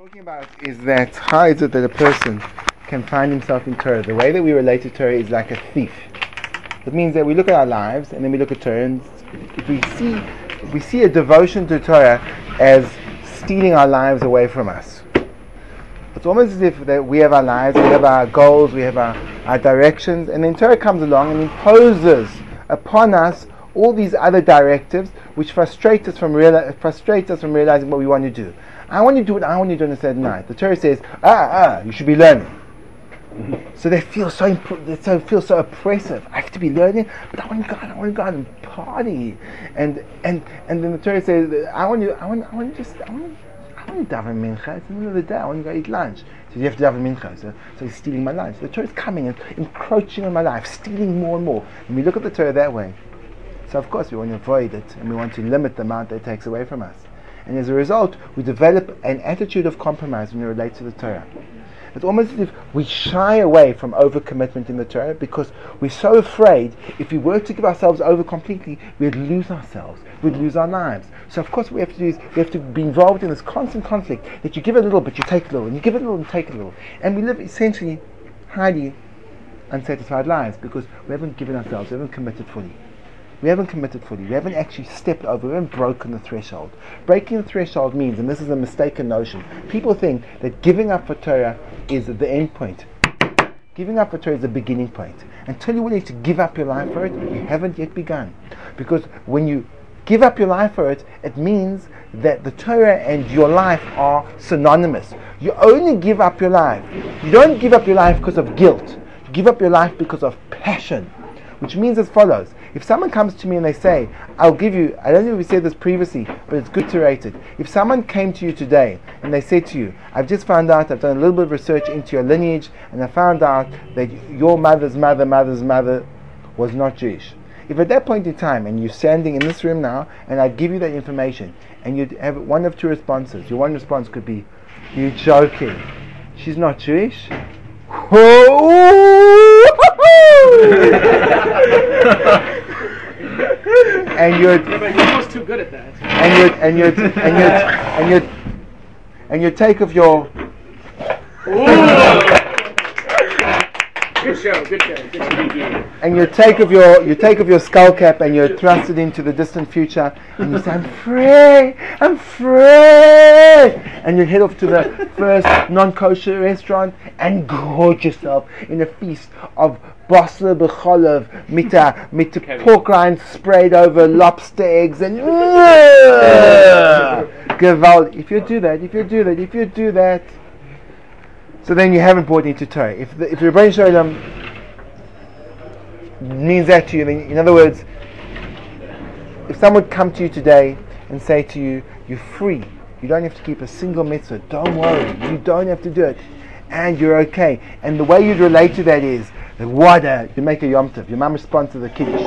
talking about is that how is it that a person can find himself in Torah? The way that we relate to Torah is like a thief. It means that we look at our lives and then we look at Torah, and if we see we see a devotion to Torah as stealing our lives away from us. It's almost as if that we have our lives, we have our goals, we have our, our directions, and then Torah comes along and imposes upon us all these other directives which frustrate us from reali- frustrate us from realizing what we want to do. I want you to I want you to certain night. The Torah says, ah, ah, you should be learning. So they feel so imp- they so feel so oppressive. I have to be learning, but I want to go out, I want to go out and party. And and and then the Torah says, I want you. I want I want to just I want I want to daven mincha. It's the middle of the day. I want to go eat lunch. So you have to daven mincha. So, so he's stealing my lunch. The Torah is coming and encroaching on my life, stealing more and more. And we look at the Torah that way. So of course we want to avoid it and we want to limit the amount that it takes away from us. And as a result, we develop an attitude of compromise when we relate to the Torah. It's almost as if we shy away from overcommitment in the Torah because we're so afraid if we were to give ourselves over completely, we'd lose ourselves, we'd lose our lives. So of course we have to do is we have to be involved in this constant conflict that you give a little but you take a little, and you give a little and take a little. And we live essentially highly unsatisfied lives because we haven't given ourselves, we haven't committed fully. We haven't committed fully. We haven't actually stepped over. We haven't broken the threshold. Breaking the threshold means, and this is a mistaken notion, people think that giving up for Torah is the end point. Giving up for Torah is the beginning point. Until you're willing to give up your life for it, you haven't yet begun. Because when you give up your life for it, it means that the Torah and your life are synonymous. You only give up your life. You don't give up your life because of guilt. You give up your life because of passion. Which means as follows. If someone comes to me and they say, I'll give you, I don't know if we said this previously, but it's good to rate it. If someone came to you today and they said to you, I've just found out, I've done a little bit of research into your lineage, and I found out that your mother's mother, mother's mother was not Jewish. If at that point in time, and you're standing in this room now, and I give you that information, and you have one of two responses. Your one response could be, You're joking. She's not Jewish? and you're Yeah, but he was too good at that. and you'd and you'd and you'd and you'd and you'd take of your Good show, good show, good show. and you take of your you take of your skull cap and you thrust it into the distant future and you say I'm free I'm free and you head off to the first non-kosher restaurant and gorge yourself in a feast of basar b'chalav mit a, mit a pork rind sprayed over lobster eggs and gewalt if you do that if you do that if you do that. So then you haven't bought into Torah. If the, if your brain Shalom means that to you, then in other words, if someone would come to you today and say to you, you're free, you don't have to keep a single mitzvah, don't worry, you don't have to do it, and you're okay. And the way you'd relate to that is, that what a, you make a Yom Tov, your mum sponsors the Kiddush.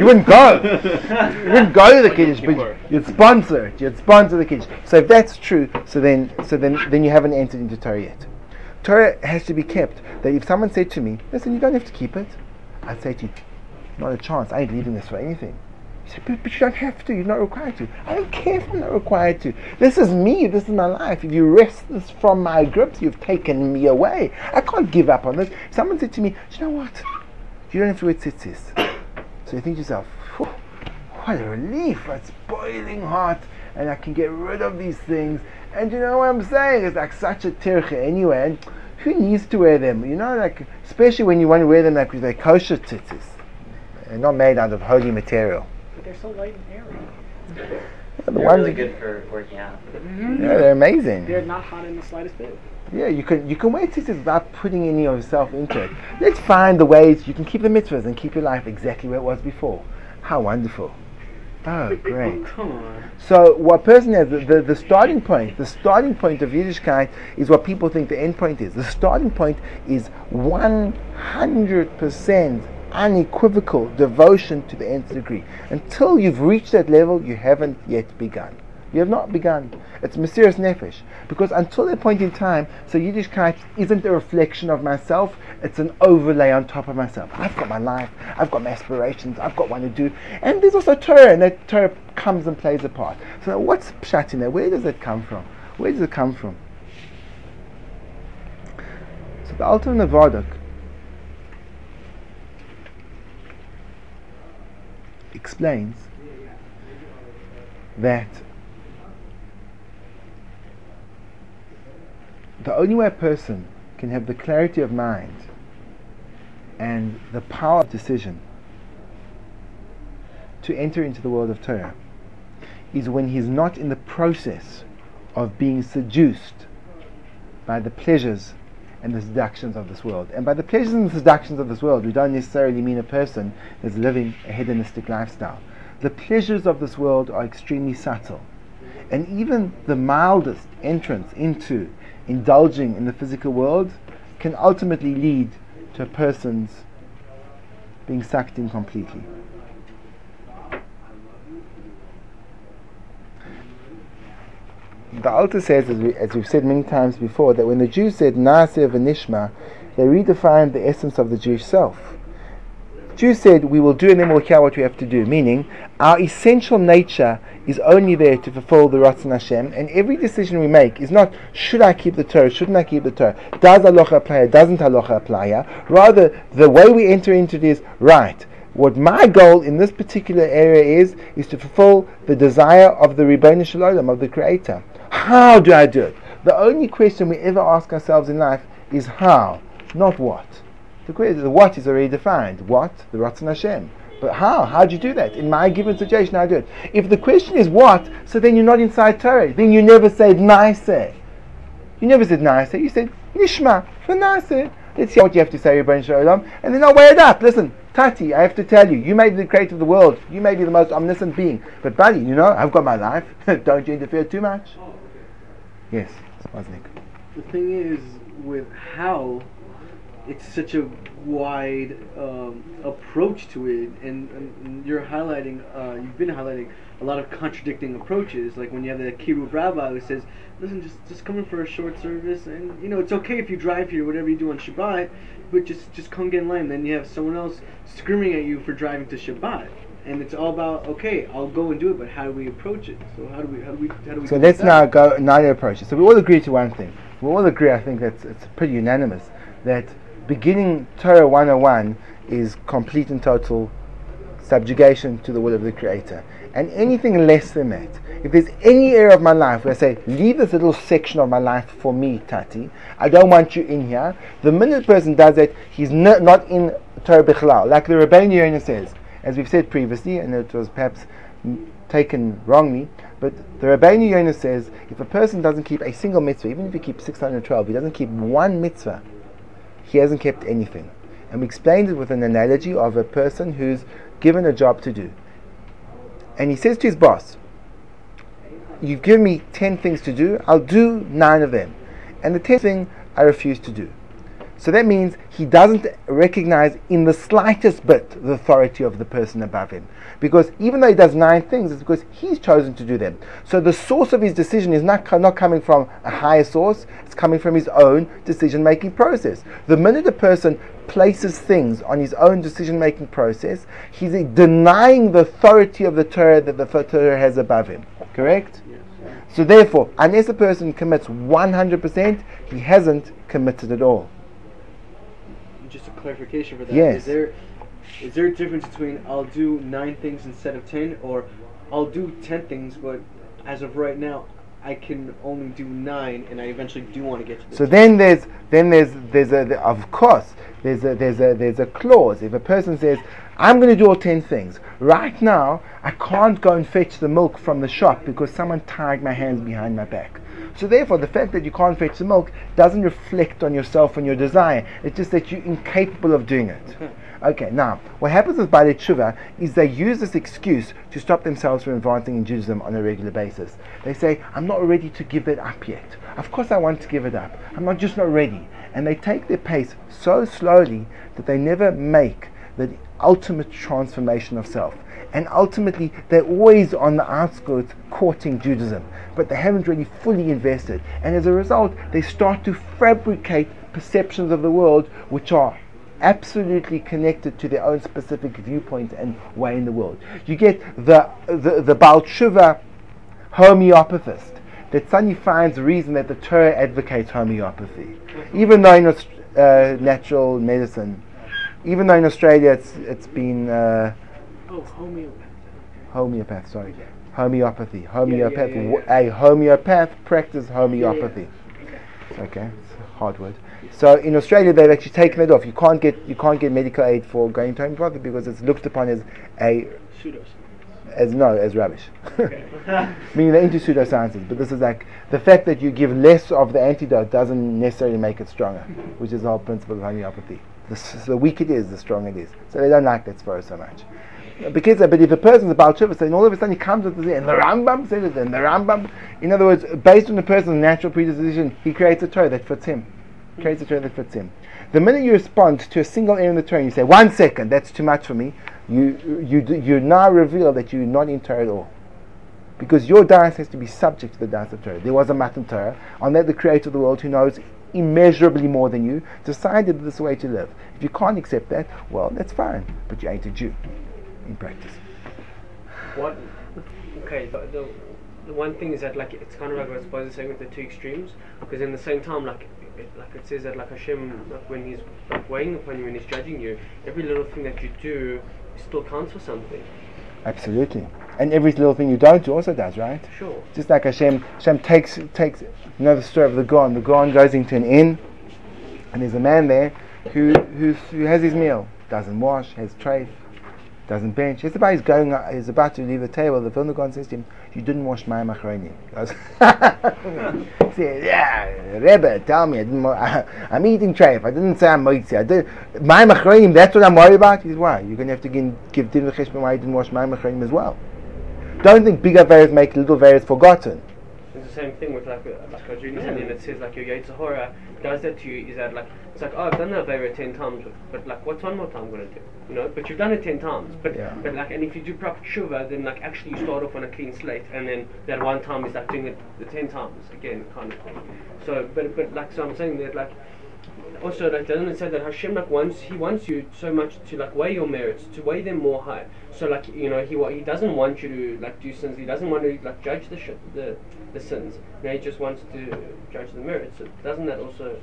you wouldn't go. You wouldn't go to the Kiddush, but you'd sponsor it. You'd sponsor the Kiddush. So if that's true, so then, so then, then you haven't entered into Torah yet. Torah has to be kept. That if someone said to me, listen, you don't have to keep it, I'd say to you, not a chance. I ain't leaving this for anything. But, but you don't have to. You're not required to. I don't care if I'm not required to. This is me. This is my life. If you wrest this from my grips, you've taken me away. I can't give up on this. Someone said to me, you know what? You don't have to wear tzitzis. So you think to yourself, what a relief. It's boiling hot. And I can get rid of these things. And you know what I'm saying? It's like such a tircha anyway. And who needs to wear them? You know, like, especially when you want to wear them like with a kosher tzitzis. They're not made out of holy material. But they're so light and airy. Yeah, the They're ones really good for working out. Mm-hmm. Yeah, they're amazing. They're not hot in the slightest bit. Yeah, you can you can wear tzitzis without putting any of yourself into it. Let's find the ways you can keep the mitzvahs and keep your life exactly where it was before. How wonderful. Oh, great. Come on. So what person has the, the, the starting point, the starting point of Yiddishkeit is what people think the end point is. The starting point is 100% unequivocal devotion to the nth degree. Until you've reached that level, you haven't yet begun. You have not begun. It's mesirus nefesh. Because until that point in time, so Yiddishkeit isn't a reflection of myself, it's an overlay on top of myself. I've got my life, I've got my aspirations, I've got one to do. And there's also Torah, and that Torah comes and plays a part. So what's pshat in there? Where does it come from? Where does it come from? So the Alter Novardik explains that the only way a person can have the clarity of mind and the power of decision to enter into the world of Torah is when he's not in the process of being seduced by the pleasures and the seductions of this world. And by the pleasures and the seductions of this world, we don't necessarily mean a person that's living a hedonistic lifestyle. The pleasures of this world are extremely subtle. And even the mildest entrance into indulging in the physical world can ultimately lead to a person's being sucked in completely. The Alter says, as, we, as we've said many times before, that when the Jews said Na'aseh v'nishma, they redefined the essence of the Jewish self. Jews said, we will do and then we'll care what we have to do, meaning our essential nature is only there to fulfill the Ratzon Hashem, and every decision we make is not, should I keep the Torah, shouldn't I keep the Torah, does Allah apply, doesn't Allah apply, rather the way we enter into it is, right, what my goal in this particular area is, is to fulfill the desire of the Shel Olam, of the Creator. How do I do it? The only question we ever ask ourselves in life is how, not what. The, question, the what is already defined. What? The Ratzon Hashem. But how? How do you do that? In my given situation, I do it? If the question is what, so then you're not inside Torah. Then you never said nice. You never said nice. You said nishma for nice. Let's see what you have to say, Shel Olam, and then I'll weigh it up. Listen, Tati, I have to tell you, you may be the creator of the world. You may be the most omniscient being. But buddy, you know, I've got my life. Don't you interfere too much. Yes, Wozniak. The thing is, with how it's such a wide um, approach to it, and, and you're highlighting, uh, you've been highlighting a lot of contradicting approaches. Like when you have the Kiruv Rabbi who says, "Listen, just just come in for a short service, and you know it's okay if you drive here, whatever you do on Shabbat, but just just come get in line." Then you have someone else screaming at you for driving to Shabbat and it's all about okay, I'll go and do it, but how do we approach it? So how do we how do we how do we? So let's now go now the approach it. So we all agree to one thing. We all agree, I think that's it's pretty unanimous that beginning Torah 101 is complete and total subjugation to the will of the Creator. And anything less than that, if there's any area of my life where I say, leave this little section of my life for me, Tati, I don't want you in here, the minute a person does that, he's not in Torah Bichlal. Like the Yonah says, as we've said previously, and it was perhaps taken wrongly, but the Rabbeinu Yonah says if a person doesn't keep a single mitzvah, even if he keeps 612, he doesn't keep one mitzvah, he hasn't kept anything. And we explained it with an analogy of a person who's given a job to do. And he says to his boss, You've given me 10 things to do, I'll do nine of them. And the 10th thing I refuse to do. So that means he doesn't recognize in the slightest bit the authority of the person above him. Because even though he does nine things, it's because he's chosen to do them. So the source of his decision is not, not coming from a higher source, it's coming from his own decision making process. The minute a person places things on his own decision making process, he's denying the authority of the Torah that the Torah has above him. Correct? Yes. So therefore, unless a person commits 100%, he hasn't committed at all clarification for that. Yes. Is there is there a difference between I'll do nine things instead of ten, or I'll do ten things, but as of right now, I can only do nine, and I eventually do want to get to. The so 10. then there's then there's there's a of course there's a there's a there's a clause. If a person says I'm going to do all ten things right now, I can't go and fetch the milk from the shop because someone tied my hands behind my back. So therefore, the fact that you can't fetch the milk doesn't reflect on yourself and your desire. It's just that you're incapable of doing it. Mm-hmm. Okay, now, what happens with Baalei Tshuva is they use this excuse to stop themselves from advancing in Judaism on a regular basis. They say, I'm not ready to give it up yet. Of course I want to give it up. I'm not just not ready. And they take their pace so slowly that they never make the ultimate transformation of self. And ultimately, they're always on the outskirts courting Judaism, but they haven't really fully invested. And as a result, they start to fabricate perceptions of the world which are absolutely connected to their own specific viewpoint and way in the world. You get the, the, the Baal Tshuva homeopathist that suddenly finds reason that the Torah advocates homeopathy. Even though in uh, natural medicine, even though in Australia it's, it's been uh, Oh, homeopath. homeopath, sorry, homeopathy, homeopath, yeah, w- a homeopath practice homeopathy. Okay, it's a hard word. So in Australia they've actually taken it off. You can't get you can't get medical aid for going to homeopathy because it's looked upon as a Pseudoscience. as no as rubbish. Okay. Meaning they're into pseudosciences, but this is like the fact that you give less of the antidote doesn't necessarily make it stronger, which is the whole principle of homeopathy. The, the weak it is, the strong it is. So they don't like that spur so much. Because, but if a person's a Baal Tshuva, then all of a sudden he comes with this, and the Rambam says it, and the Rambam, in other words, based on the person's natural predisposition, he creates a Torah that fits him. Creates a Torah that fits him. The minute you respond to a single area in the Torah, you say, one second, that's too much for me, you, you, you now reveal that you're not in Torah at all. Because your dance has to be subject to the dance of Torah. There was a Matan Torah. On that, the creator of the world, who knows immeasurably more than you, decided this way to live. If you can't accept that, well, that's fine. But you ain't a Jew in practice. What? Okay, the, the, the one thing is that like it's kind of like what I suppose saying with the two extremes, because in the same time, like it, like it says that like Hashem, like when He's like weighing upon you and He's judging you, every little thing that you do still counts for something. Absolutely. And every little thing you don't do also does, right? Sure. Just like Hashem, Hashem takes, takes, you know the story of the Gaon. The Gaon goes into an inn, and there's a man there who, who's, who has his meal, doesn't wash, has treif, doesn't bench. Just about he's going, he's about to leave the table. The Vilna Gaon says to him, "You didn't wash mayim acharonim." Goes, says, "Yeah, Rebbe, tell me, I I'm eating treif. I didn't say I'm moitzi. I did mayim acharonim. That's what I'm worried about." He says, "Why? You're going to have to give, din v'cheshbon why you didn't wash mayim acharonim as well." Don't think bigger variants make little variants forgotten. It's the same thing with like a, like a Judy and it says like your Yetzer Hara does that to you is that like it's like oh I've done that Avera ten times but, but like what's one more time gonna do? You know but you've done it ten times but Yeah. but like and if you do proper tshuva then like actually you start off on a clean slate and then that one time is like doing it the ten times again kind of thing. So but but like so I'm saying that like also like doesn't it say that Hashem like wants he wants you so much to like weigh your merits to weigh them more high. So like you know he he doesn't want you to like do sins he doesn't want to like judge the shit the the sins you know, he just wants to judge the merits so doesn't that also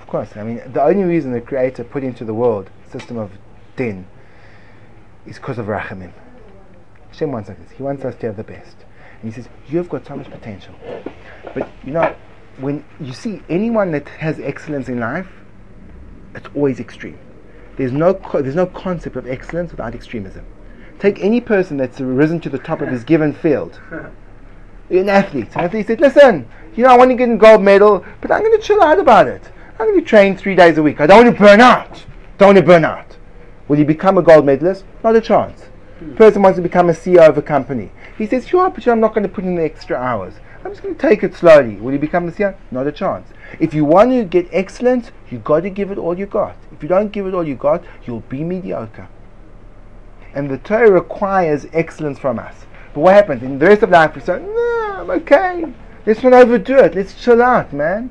Of course, I mean, the only reason the Creator put into the world a system of din is because of rachamim. Hashem wants like this. He wants us to have the best. And He says, you've got so much potential. But, you know, when you see anyone that has excellence in life, it's always extreme. There's no, co- there's no concept of excellence without extremism. Take any person that's risen to the top of his given field. An athlete. An athlete said, listen, you know, I want to get a gold medal, but I'm going to chill out about it. I'm going to train three days a week. I don't want to burn out. Don't want to burn out. Will you become a gold medalist? Not a chance. Hmm. Person wants to become a CEO of a company. He says, sure, but I'm not going to put in the extra hours. I'm just going to take it slowly. Will you become a CEO? Not a chance. If you want to get excellent, you got to give it all you got. If you don't give it all you got, you'll be mediocre. And the Torah requires excellence from us. But what happens? In the rest of life, we say, no, I'm okay. Let's not overdo it. Let's chill out, man.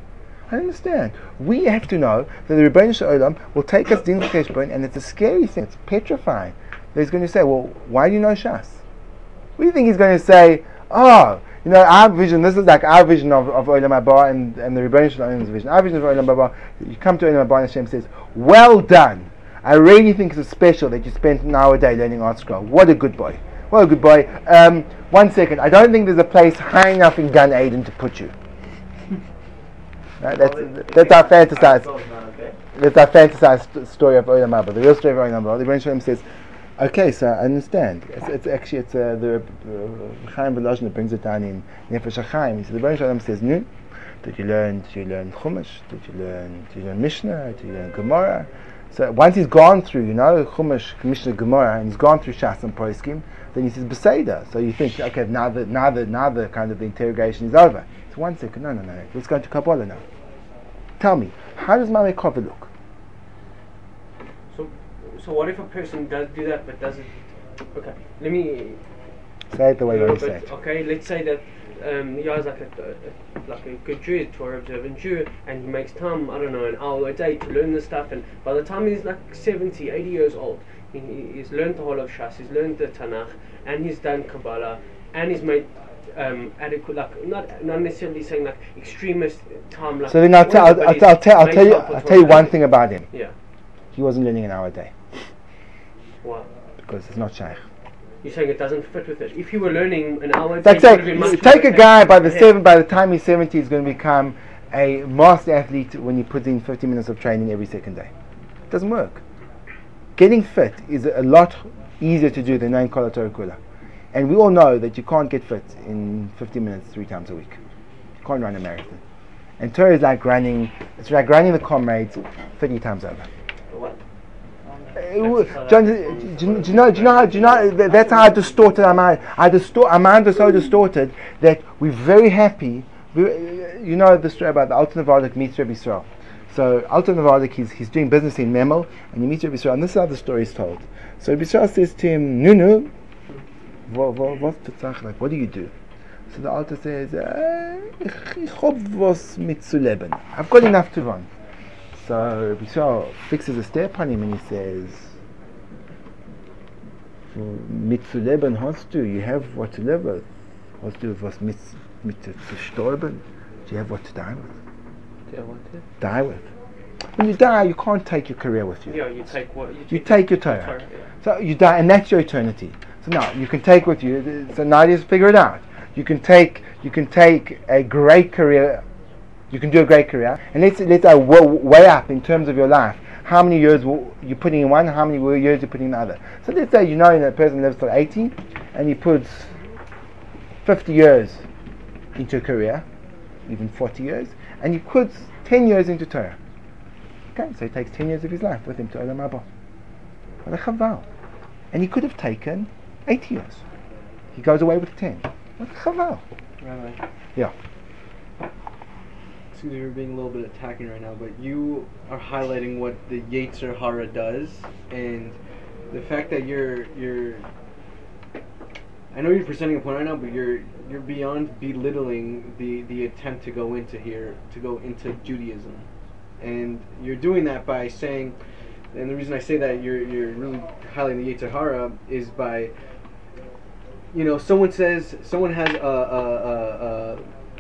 I understand. We have to know that the Ribbono Shel Olam will take us din v'cheshbon, and it's a scary thing. It's petrifying. He's going to say, well, why do you know Shas? What do you think he's going to say? Oh, you know, our vision, this is like our vision of, of Olam Haba and, and the Ribbono Shel Olam's vision. Our vision of Olam Haba, you come to Olam Haba and Hashem says, well done. I really think it's special that you spent an hour a day learning ArtScroll. What a good boy. A good boy. Um, one second. I don't think there's a place high enough in Gan Eden to put you. Right, that's, that's our fantasized. That's our fantasized st- story of Olam. The real story of Olam. The Shalom says, Okay, so I understand. It's, it's actually it's uh, the uh, Chaim Volozhin brings it down in Nefesh HaChaim. He says the Shalom says, "No, did you learn? Did you learn Chumash? Did you learn? Did you learn Mishnah? Did you learn Gemara?" So once he's gone through, you know, Chumash, Mishnah, Gemara, and he's gone through Shas and Poskim, then he says Beseda. So you think, okay, now the now the now the kind of the interrogation is over. So one second, no, no, no, let's go to Kabbalah now. Tell me, how does Mame Kova look? so so what if a person does do that but doesn't okay let me Say it the way you No, want to say it. okay, let's say that um, he is like a, a, like a good Jew, Torah observant Jew, and he makes time, I don't know, an hour a day to learn this stuff. And by the time he's like 70, 80 years old, he, he- he's learned the whole of Shas, he's learned the Tanakh, and he's done Kabbalah, and he's made um, adequate, like not not necessarily saying like extremist time. Like So then I'll, tell I'll, I'll, everybody's I'll, tell, I'll tell you I'll tell you one thing about him. Yeah. He wasn't learning an hour a day Wow. because it's not shayach. You're saying it doesn't fit with it. If you were learning an hour, a It's day, like you would have say, been much take a guy by the ahead. seven, by the time he's seventy, he's going to become a master athlete when he puts in fifty minutes of training every second day. It doesn't work. Getting fit is a lot easier to do than Torah Kula. And we all know that you can't get fit in 50 minutes three times a week. You can't run a marathon. And Torah is like running, it's like running the comrades 30 times over. What? John, do you, do you know? Do you know? How, do you know? that- That's how I distorted our mind. I distort. Our mind is so distorted that we're very happy. We, you know the story about the Alter Novardik meets Rebbe Yisrael. So Alter Novardik, he's, he's doing business in Memel, and he meets Rebbe Yisrael, and this is how the story is told. So Rebbe Yisrael says to him, "Nunu, what tzach like? What do you do?" So the Alter says, eh, "Ich ich hab was mit zu leben. I've got enough to run." So Yisrael fixes a step on him and he says, mit zu leben hast du, you have what to live with. Hast du was mit, mit zu sterben? Do you have what to die with? Yeah, what? to? Die with. When you die, you can't take your career with you. Yeah, you take what? You take your Torah. Torah, yeah. So you die, and that's your eternity. So now you can take with you. So now just figure it out. You can take you can take a great career. You can do a great career, and let's let's uh, weigh up in terms of your life. How many years you're putting in one? How many years you're putting in the other? So let's say you know that a person lives till 80, and he puts 50 years into a career, even 40 years, and he puts 10 years into Torah. Okay, so he takes 10 years of his life with him to Olam Haba. What a chaval. And he could have taken 80 years. He goes away with 10. What a chaval. Rabbi. Yeah. Excuse me for being a little bit attacking right now, but you are highlighting what the Yetzer Hara does, and the fact that you're you're. I know you're presenting a point right now, but you're you're beyond belittling the the attempt to go into here to go into Judaism, and you're doing that by saying, and the reason I say that you're you're really highlighting the Yetzer Hara is by. You know, someone says someone has a, a, a,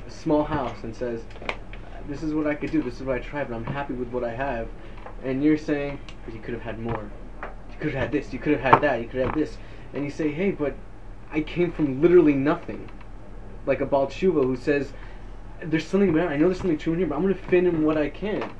a small house and says, this is what I could do, this is what I tried, but I'm happy with what I have. And you're saying, but you could have had more. You could have had this, you could have had that, you could have this. And you say, hey, but I came from literally nothing. Like a Baal Tshuva who says, there's something about it, I know there's something true in here, but I'm going to fit in what I can.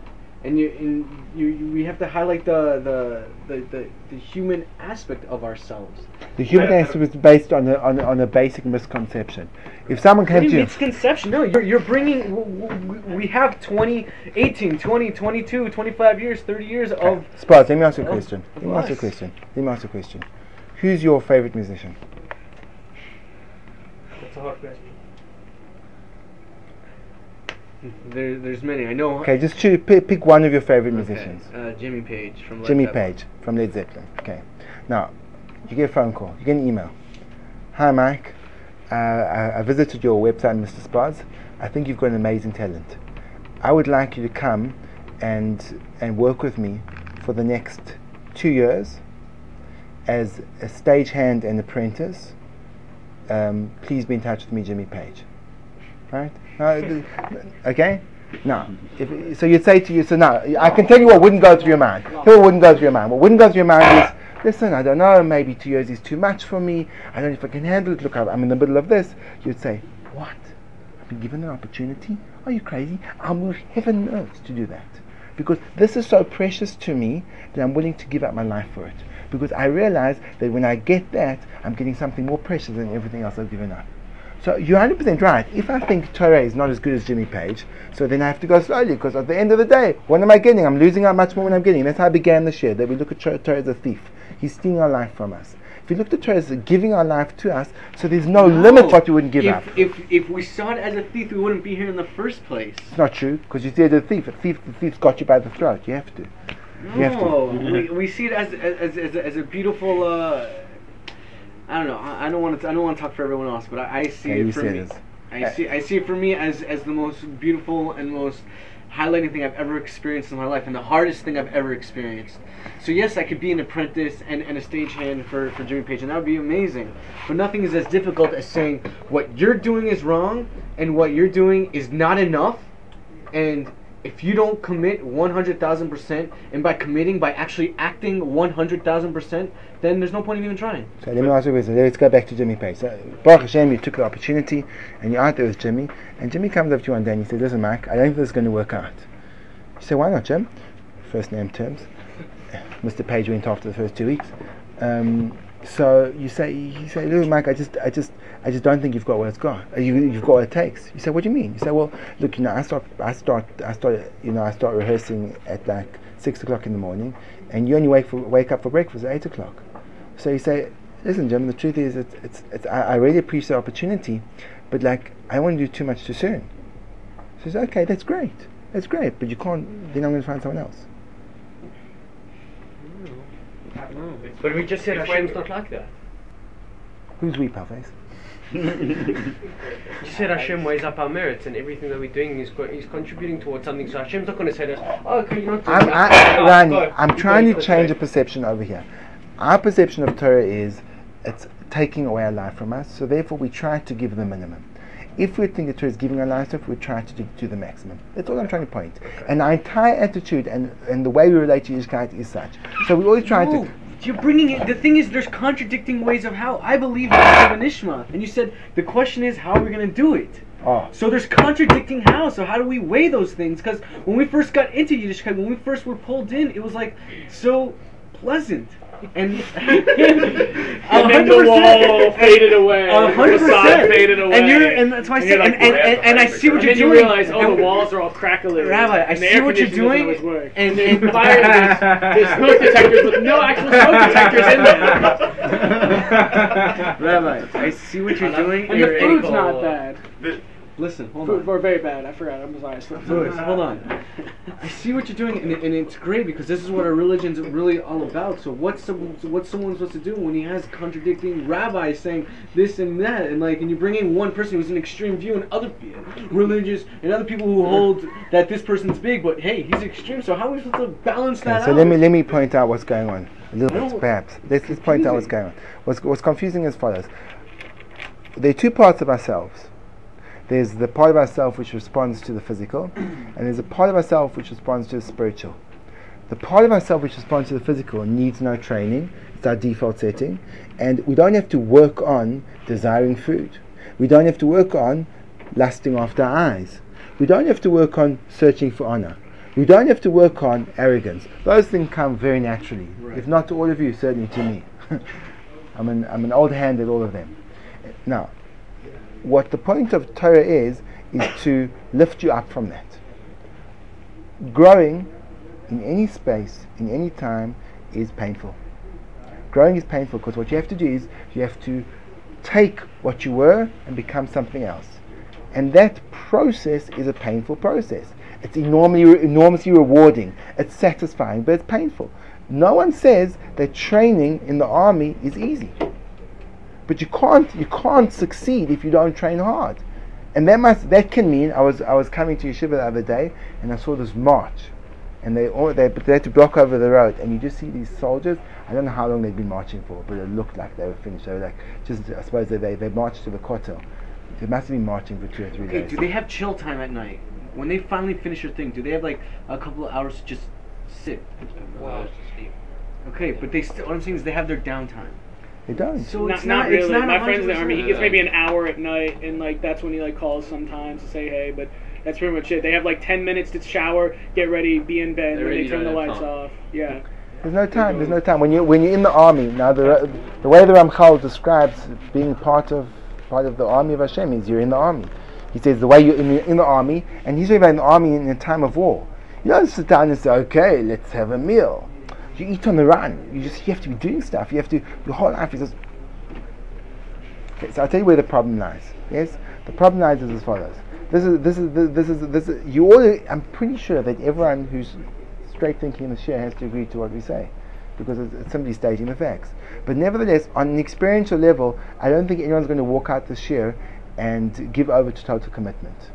And you, and you, you, we have to highlight the, the, the, the, the human aspect of ourselves. The human I- I- aspect is based on a, on, a, on a basic misconception. If someone What came to you you, misconception? No, you're, you're bringing. w- w- We have 20, 18, 20, 22, 25 years, 30 years of. Spaz, let me ask you a question. Let me ask you a question. Let me ask you a question. Who's your favorite musician? That's a hard question. There, there's many. I know. Okay, just choose, pick, pick one of your favorite Okay, musicians. Uh, Jimmy Page from. Led Jimmy Zeppelin. Page from Led Zeppelin. Okay. Now, you get a phone call. You get an email. Hi, Mike. Uh, I, I visited your website, Mr. Spaz. I think you've got an amazing talent. I would like you to come and and work with me for the next two years as a stagehand and apprentice. Um, please be in touch with me, Jimmy Page. Right? No, okay. No. If, so you'd say to you, so now I can tell you what wouldn't go through your mind. What wouldn't go through your mind. What wouldn't go through your mind is, listen, I don't know, maybe two years is too much for me. I don't know if I can handle it. Look, I'm I'm in the middle of this. You'd say, what? I've been given an opportunity? Are you crazy? I'm with heaven knows to do that. Because this is so precious to me that I'm willing to give up my life for it. Because I realize that when I get that, I'm getting something more precious than everything else I've given up. So you're 100% right. If I think Torah is not as good as Jimmy Page, so then I have to go slowly because at the end of the day, what am I getting? I'm losing out much more than I'm getting. That's how I began the year, that we look at Torah, as a thief. He's stealing our life from us. If we look at Torah as giving our life to us, so there's no, limit what we wouldn't give if, up. If if we saw it as a thief, we wouldn't be here in the first place. It's not true because you said a thief. A thief, the thief's got you by the throat. You have to. You have to. No, we, we see it as as, as, a, as a beautiful. Uh, I don't know. I, I don't want to. I don't want to talk for everyone else, but I, I see it for me. it. I see. I see it for me as as the most beautiful and most highlighting thing I've ever experienced in my life, and the hardest thing I've ever experienced. So yes, I could be an apprentice and, and a stagehand for for Jimmy Page, and that would be amazing. But nothing is as difficult as saying what you're doing is wrong and what you're doing is not enough, and if you don't commit 100,000%, and by committing, by actually acting 100,000%, then there's no point in even trying. So let me ask you question. Let's go back to Jimmy Page. So, Baruch Hashem, you took the opportunity and you're out there with Jimmy, and Jimmy comes up to you one day and he says, Listen, Mike, I don't think this is going to work out. You say, Why not, Jim? First name terms. Mr. Page went after the first two weeks. Um, so you say, you say, look, Mike, I just, I just, I just don't think you've got what it's got. You, you've got what it takes. You say, what do you mean? You say, well, look, you know, I start, I start, I start, you know, I start rehearsing at like six o'clock in the morning, and you only wake for, wake up for breakfast at eight o'clock. So you say, listen, Jim, the truth is, it's, it's, it's I, I really appreciate the opportunity, but like, I want to do too much too soon. So he says, okay, that's great, that's great, but you can't. Then I'm going to find someone else. Mm. But we just said If Hashem's not like that. Who's we, Palface? You said Hashem weighs up our merits and everything that we're doing is co- is contributing towards something. So Hashem's not going to say to us, "Oh, okay, you're not I'm, that." I, Rani, go. I'm trying to change way. the perception over here. Our perception of Torah is it's taking away our life from us, so therefore we try to give the minimum. If we think that Torah is giving our life stuff, we try to do, do the maximum. That's all I'm trying to point. And our entire attitude and, and the way we relate to Yiddishkeit is such. So we always try No, to. You're bringing it. The thing is, there's contradicting ways of how. I believe in Nishma, and you said the question is how are we going to do it. Oh, So there's contradicting how. So how do we weigh those things? Because when we first got into Yiddishkeit, when we first were pulled in, it was like so pleasant. And And then the wall faded away. A hundred The facade percent. faded away. And you're, and that's why I And said, and, like, and, "We're and, and I see what and you're then you realize, oh, the walls are all crackly. Rabbi, I see what you're doing, doesn't always work. and- And, then and- fire, there's, there's smoke detectors with no actual smoke detectors in there. Rabbi, I see what you're doing. And you're the food's not bad. Listen, hold Food on. were very bad. I forgot. I'm sorry. Louis, hold on. I see what you're doing, and, and it's great because this is what our religion's really all about. So what's some, what's someone supposed to do when he has contradicting rabbis saying this and that, and like, and you bring in one person who's an extreme view, and other pe- religious, and other people who mm-hmm. hold that this person's big, but hey, he's extreme. So how are we supposed to balance okay, that so out? let me let me point out what's going on a little I bit, perhaps. Let's, let's point out what's going on. What's, what's confusing as follows. There are two parts of ourselves. There's the part of ourself which responds to the physical, and there's a part of ourself which responds to the spiritual. The part of ourself which responds to the physical needs no training. It's our default setting, and we don't have to work on desiring food. We don't have to work on lusting after eyes. We don't have to work on searching for honor. We don't have to work on arrogance. Those things come very naturally. Right. If not to all of you, certainly to me. I'm an, I'm an old hand at all of them. Now, what the point of Torah is, is to lift you up from that. Growing in any space, in any time, is painful. Growing is painful because what you have to do is you have to take what you were and become something else. And that process is a painful process. It's enormously, enormously rewarding. It's satisfying, but it's painful. No one says that training in the army is easy. But you can't you can't succeed if you don't train hard. And that must that can mean I was I was coming to yeshiva the other day and I saw this march, and they all they, they had to block over the road, and you just see these soldiers. I don't know how long they'd been marching for, but it looked like they were finished. They were like just I suppose they they, they marched to the kotel. They must have been marching for two or three Okay, days. do they have chill time at night? When they finally finish their thing, do they have like a couple of hours to just sit? Wow. Okay, but they still. What I'm saying is they have their downtime. They don't. So not, it's not, not, really. It's not My friend's in the army. He gets maybe an hour at night, and like that's when he like calls sometimes to say hey. But that's pretty much it. They have like ten minutes to shower, get ready, be in bed, and then they turn the lights time. off. Yeah. There's no time. There's no time. When you when you're in the army now, the the way the Ramchal describes being part of part of the army of Hashem is you're in the army. He says the way you're in the, in the army, and he's talking about in the army in a time of war. You don't sit down and say, okay, let's have a meal. You eat on the run. You just you have to be doing stuff. You have to your whole life is just. Okay, so I'll tell you where the problem lies. Yes, the problem lies is as follows. This is this is this is this is you all. I'm pretty sure that everyone who's straight thinking in the share has to agree to what we say because it's, simply stating the facts. But nevertheless, on an experiential level, I don't think anyone's going to walk out this year and give over to total commitment.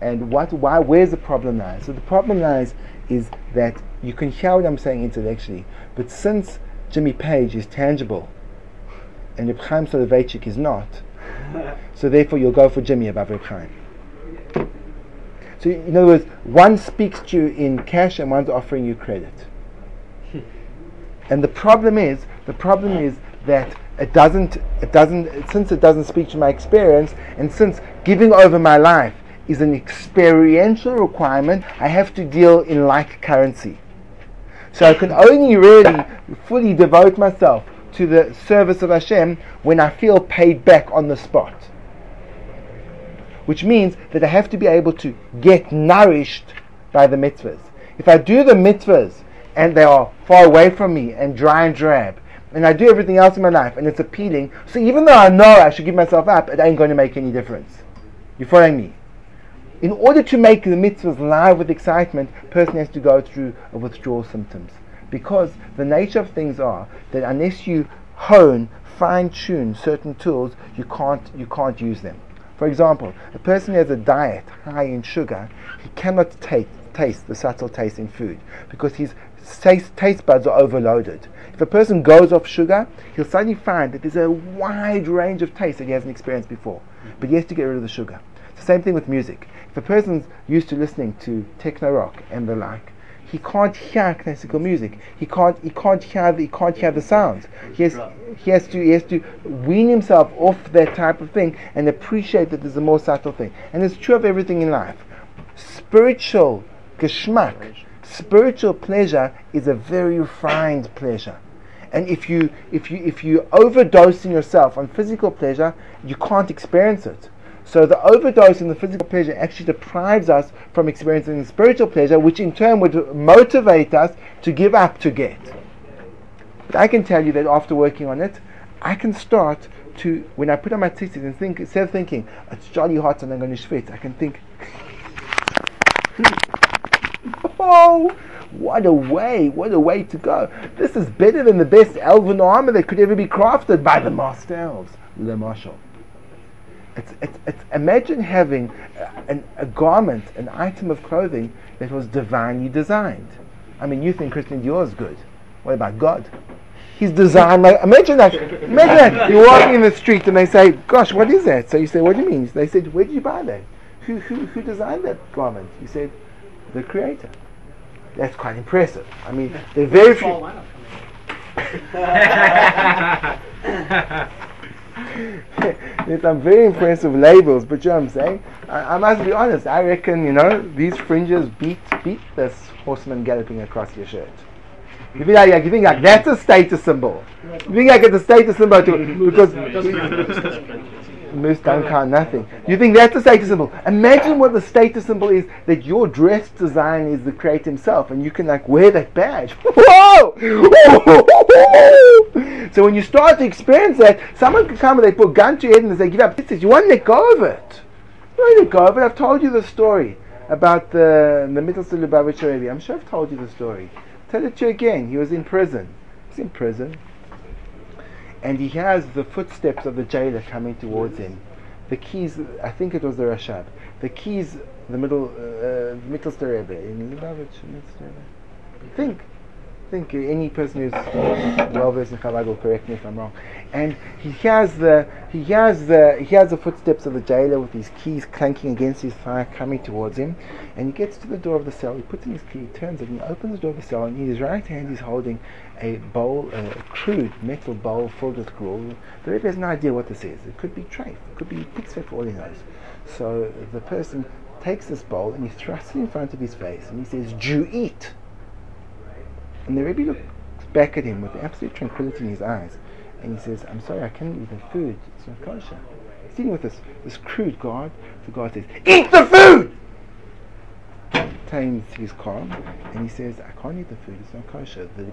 And what, why, where's the problem lies? So the problem lies is that you can hear what I'm saying intellectually, but since Jimmy Page is tangible and Reb Chaim Soloveitchik is not, so therefore you'll go for Jimmy above Reb Chaim. So in other words, one speaks to you in cash and one's offering you credit. and the problem is, the problem is that it doesn't, it doesn't, since it doesn't speak to my experience, and since giving over my life is an experiential requirement, I have to deal in like currency. So I can only really fully devote myself to the service of Hashem when I feel paid back on the spot. Which means that I have to be able to get nourished by the mitzvahs. If I do the mitzvahs and they are far away from me and dry and drab, and I do everything else in my life and it's appealing, so even though I know I should give myself up, it ain't going to make any difference. You following me? In order to make the mitzvahs live with excitement, a person has to go through withdrawal symptoms. Because the nature of things are that unless you hone, fine tune certain tools, you can't, you can't use them. For example, a person who has a diet high in sugar, he cannot taste, taste the subtle taste in food because his taste, taste buds are overloaded. If a person goes off sugar, he'll suddenly find that there's a wide range of taste that he hasn't experienced before. But he has to get rid of the sugar. Same thing with music. If a person's used to listening to techno rock and the like, he can't hear classical music. He can't he can't hear the, he can't hear the sounds. He has he has to he has to wean himself off that type of thing and appreciate that there's a more subtle thing. And it's true of everything in life. Spiritual geschmack, spiritual pleasure is a very refined pleasure. And if you if you if you overdosing yourself on physical pleasure, you can't experience it. So the overdose in the physical pleasure actually deprives us from experiencing the spiritual pleasure, which in turn would motivate us to give up to get. But I can tell you that after working on it, I can start to, when I put on my tzitzit and think, instead of thinking, it's jolly hot and I'm going to sweat, I can think, oh, what a way, what a way to go. This is better than the best elven armor that could ever be crafted by the master elves, Le Marshal. It's, it's, it's, imagine having an, a garment, an item of clothing that was divinely designed. I mean, you think Christian Dior is good. What about God? He's designed like, imagine that. Imagine that. You're walking in the street and they say, gosh, what is that? So you say, what do you mean? They said, where did you buy that? Who, who, who designed that garment? You said, the creator. That's quite impressive. I mean, they're very few. I'm very impressed with labels, but you know what I'm saying? I, I, must be honest, I reckon, you know, these fringes beat beat this horseman galloping across your shirt. You think like, you think like that's a status symbol. You think like it's a status symbol too, because don't count nothing. You think that's a status symbol? Imagine what the status symbol is that your dress design is the creator himself, and you can like wear that badge. Whoa! so when you start to experience that, someone can come and they put gun to your head and they "Give up." "You want to let go of it? You want to let go of it?" I've told you the story about the the Mittelster Lubavitcher Rebbe. I'm sure I've told you the story. Tell it to you again. He was in prison. He's in prison and he has the footsteps of the jailer coming towards him. The keys, I think it was the Rashab. The keys, the middle, uh, Mittelster Rebbe in Lubavitch. Think, think any person who's well versed in Chabad will correct me if I'm wrong. And he hears the he has the he has the footsteps of the jailer with his keys clanking against his thigh, coming towards him. And he gets to the door of the cell. He puts in his key, turns it, and he opens the door of the cell. And in his right hand, he's holding a bowl, a crude metal bowl filled with gruel. The Rebbe has no idea what this is. It could be treif, it could be pig's for all he knows. So the person takes this bowl and he thrusts it in front of his face and he says, Jew eat. And the Rebbe looks back at him with absolute tranquility in his eyes and he says, I'm sorry, I can't eat the food. It's not kosher. He's dealing with this, this crude guard. The guard says, Eat the food! Tames his calm and he says, I can't eat the food, it's not kosher. The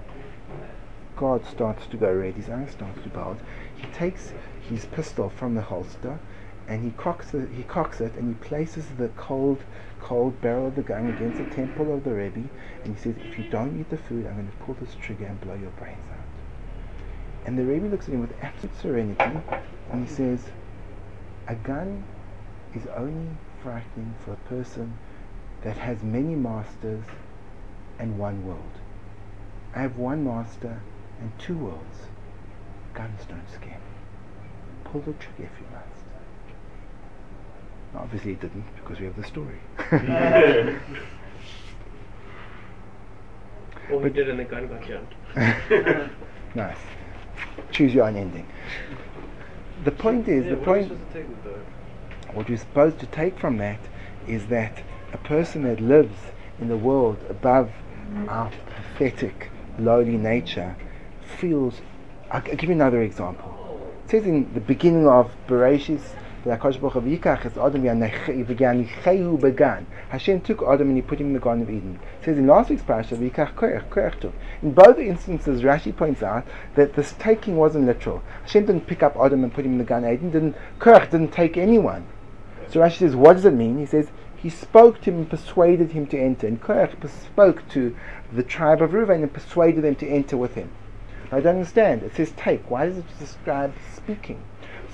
God starts to go red, his eyes start to bulge. He takes his pistol from the holster and he cocks it, he cocks it and he places the cold, cold barrel of the gun against the temple of the Rebbe and he says, if you don't eat the food, I'm going to pull this trigger and blow your brains out. And the Rebbe looks at him with absolute serenity and he says, A gun is only frightening for a person that has many masters and one world. I have one master and two worlds. Guns don't scare me. Pull the trigger if you. Obviously it didn't because we have the story. Or he did and the gun got jammed. nice. Choose your own ending. The point is, the point, what you're supposed to take from that is that a person that lives in the world above our pathetic, lowly nature feels. I'll, I'll give you another example. It says in the beginning of Bereshis, Hashem took Adam and he put him in the Garden of Eden. It says in last week's parasha, in both instances, Rashi points out that this taking wasn't literal. Hashem didn't pick up Adam and put him in the Garden of Eden. Didn't Korach didn't take anyone. So Rashi says, what does it mean? He says he spoke to him and persuaded him to enter. And Korach spoke to the tribe of Reuven and persuaded them to enter with him. I don't understand. It says take. Why does it describe speaking?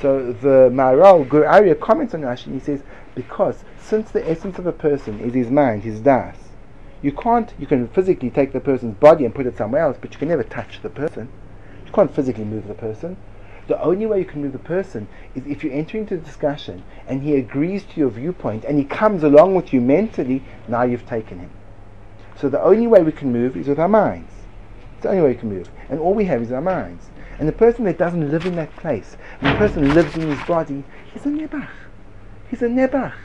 So the Maharal Gur Aryeh comments on Rashi and he says, because since the essence of a person is his mind, his das, you can't, you can physically take the person's body and put it somewhere else, but you can never touch the person. You can't physically move the person. The only way you can move the person is if you enter into discussion and he agrees to your viewpoint and he comes along with you mentally, now you've taken him. So the only way we can move is with our minds. It's the only way we can move. And all we have is our minds. And the person that doesn't live in that place, and the person lives in his body, he's a nebach. He's a nebach.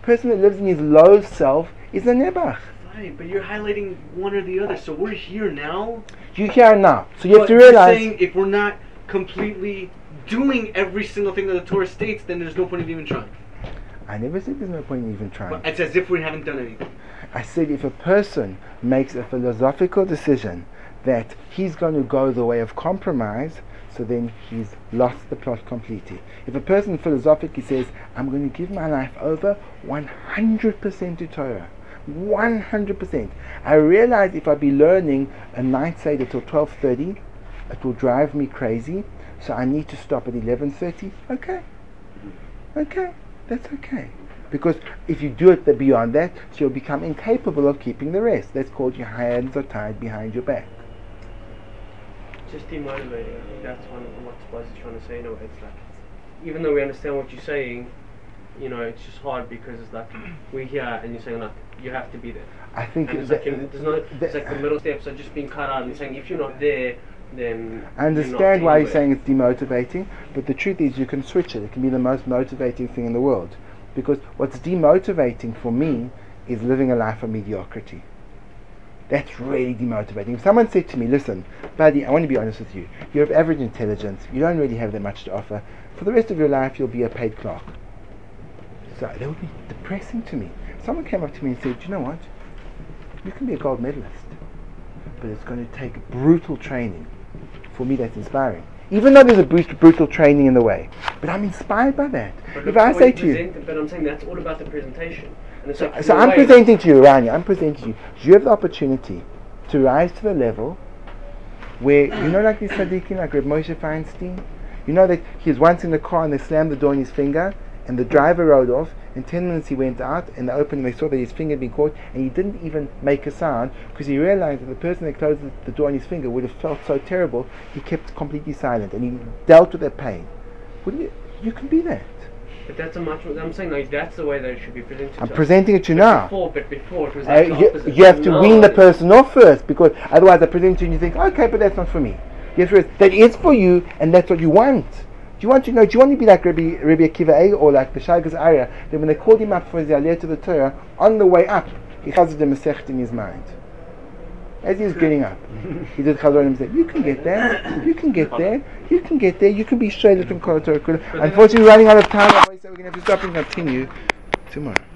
Person that lives in his low self is a nebach. Right, but you're highlighting one or the other. So we're here now. You're here now. So you have to you're saying if we're not completely doing every single thing that the Torah states, then there's no point in even trying. I never said there's no point in even trying. But it's as if we haven't done anything. I said if a person makes a philosophical decision that he's going to go the way of compromise, so then he's lost the plot completely. If a person philosophically says, I'm going to give my life over 100% to Torah, 100%, I realize if I be learning a night Seder till 12.30, it will drive me crazy, so I need to stop at 11.30, okay, okay, that's okay. Because if you do it beyond that, so you'll become incapable of keeping the rest. That's called your hands are tied behind your back. Just demotivating. I think that's one of what Spice is trying to say in a way. It's like, even though we understand what you're saying, you know, it's just hard because it's like we're here and you're saying like you have to be there. I think And it's that- like, in, there's no, it's like the middle steps are just being cut out and saying if you're not there, then I understand why you're saying it's demotivating, but the truth is you can switch it. It can be the most motivating thing in the world. Because what's demotivating for me is living a life of mediocrity. That's really demotivating. If someone said to me, listen, buddy, I want to be honest with you. You're of average intelligence. You don't really have that much to offer. For the rest of your life, you'll be a paid clerk. So that would be depressing to me. Someone came up to me and said, you know what? You can be a gold medalist. But it's going to take brutal training. For me, that's inspiring. Even though there's a brut- brutal training in the way. But I'm inspired by that. But If I say to you, present, but I'm saying that's all about the presentation. And it's like so I'm way- presenting to you, Rania, I'm presenting to you. You have the opportunity to rise to the level where, you know, like these Tzaddikim, like Reb Moshe Feinstein, you know that he was once in the car and they slammed the door in his finger, and the driver rode off. In 10 minutes, he went out, and they opened, and they saw that his finger had been caught, and he didn't even make a sound because he realized that the person that closed the- the door on his finger would have felt so terrible, he kept completely silent and he dealt with that pain. Wouldn't you? You can be that. But that's a much. I'm saying like that's the way that it should be presented. I'm presenting it to you now. Before, but before it was Uh, the you, you have to No, wean the person off first because otherwise I present to you and you think, okay, but that's not for me. You have to realize that is for you and that's what you want. Do you want to know? Do you want to be like Rabbi, Rabbi Akiva A or like the Shaagas Aryeh? That when they called him up for his aliyah to the Torah, on the way up, he has the Masechet in his mind. As he was getting up, he did Chazon and said, "You can get there. You can get there. You can get there. You can be straight up from Kol Torah." Unfortunately, we're running out of time. So we're going to have to stop and continue tomorrow.